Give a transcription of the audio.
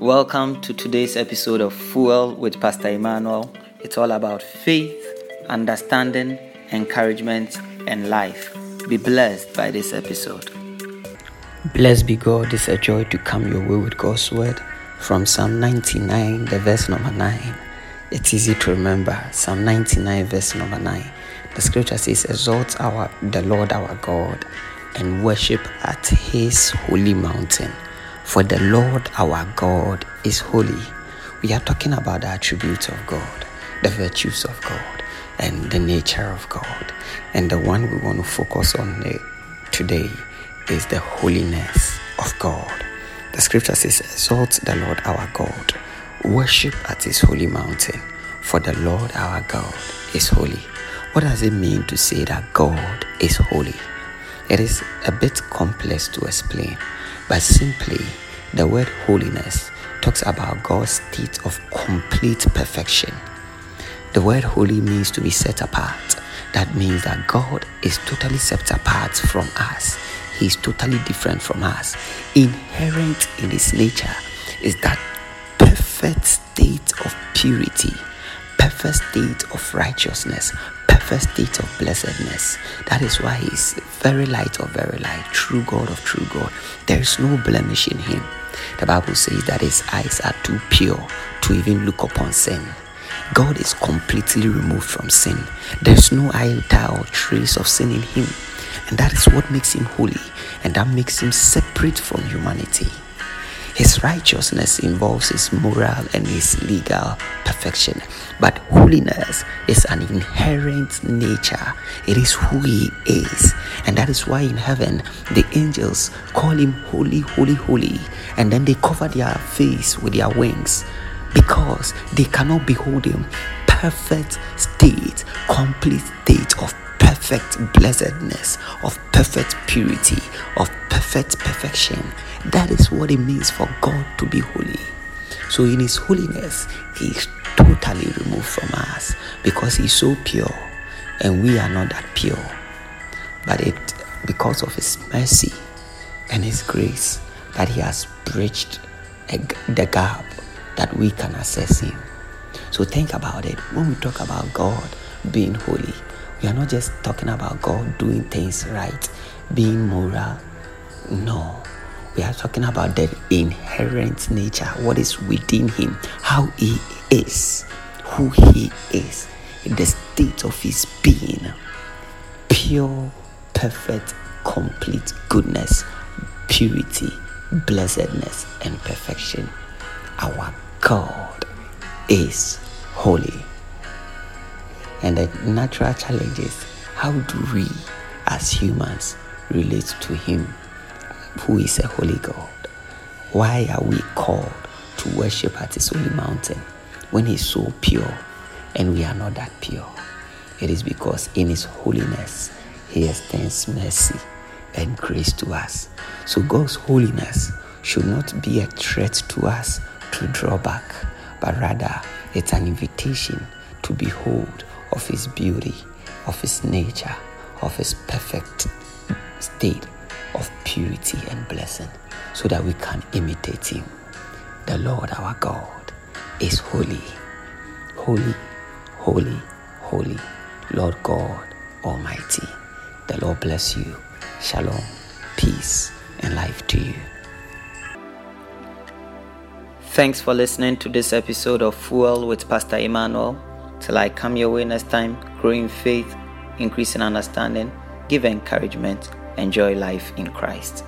Welcome to today's episode of Fuel with Pastor Emmanuel. It's all about faith, understanding, encouragement, and life. Be blessed by this episode. Blessed be God. It's a joy to come your way with God's word from Psalm 99, the verse number 9. It's easy to remember. Psalm 99, verse number 9. The scripture says, Exalt our the Lord our God and worship at his holy mountain. For the Lord our God is holy. We are talking about the attributes of God, the virtues of God, and the nature of God. And the one we want to focus on eh, today is the holiness of God. The scripture says, Exalt the Lord our God, worship at his holy mountain, for the Lord our God is holy. What does it mean to say that God is holy? It is a bit complex to explain, but simply the word holiness talks about God's state of complete perfection. The word holy means to be set apart. That means that God is totally set apart from us. He is totally different from us. Inherent in his nature is that perfect state of purity, perfect state of righteousness, first state of blessedness. That is why he's very light of very light, true God of true God. There is no blemish in him. The Bible says that his eyes are too pure to even look upon sin. God is completely removed from sin. There's no iota or trace of sin in him. And that is what makes him holy, and that makes him separate from humanity. His righteousness involves his moral and his legal perfection. But holiness is an inherent nature. It is who he is. And that is why in heaven the angels call him holy, holy, holy. And then they cover their face with their wings because they cannot behold him. Perfect state, complete state of perfect blessedness, of perfect purity, of perfect perfection. That is what it means for God to be holy. So, in His holiness, He is totally removed from us because He's so pure and we are not that pure. But it because of His mercy and His grace that He has bridged the gap that we can access Him. So, think about it. When we talk about God being holy, we are not just talking about God doing things right, being moral. No, we are talking about the inherent nature, what is within him, how he is, who he is, the state of his being. Pure, perfect, complete goodness, purity, blessedness, and perfection. Our God is holy. And the natural challenge is how do we as humans relate to him? who is a holy God. Why are we called to worship at his holy mountain when he's so pure and we are not that pure? It is because in his holiness he extends mercy and grace to us. So God's holiness should not be a threat to us to draw back, but rather it's an invitation to behold of his beauty, of his nature, of his perfect state of purity and blessing so that we can imitate Him. The Lord our God is holy, holy, holy, holy, Lord God Almighty. The Lord bless you. Shalom, peace, and life to you. Thanks for listening to this episode of Fuel with Pastor Emmanuel. Till I come your way next time, grow in faith, increase in understanding, give encouragement, enjoy life in Christ.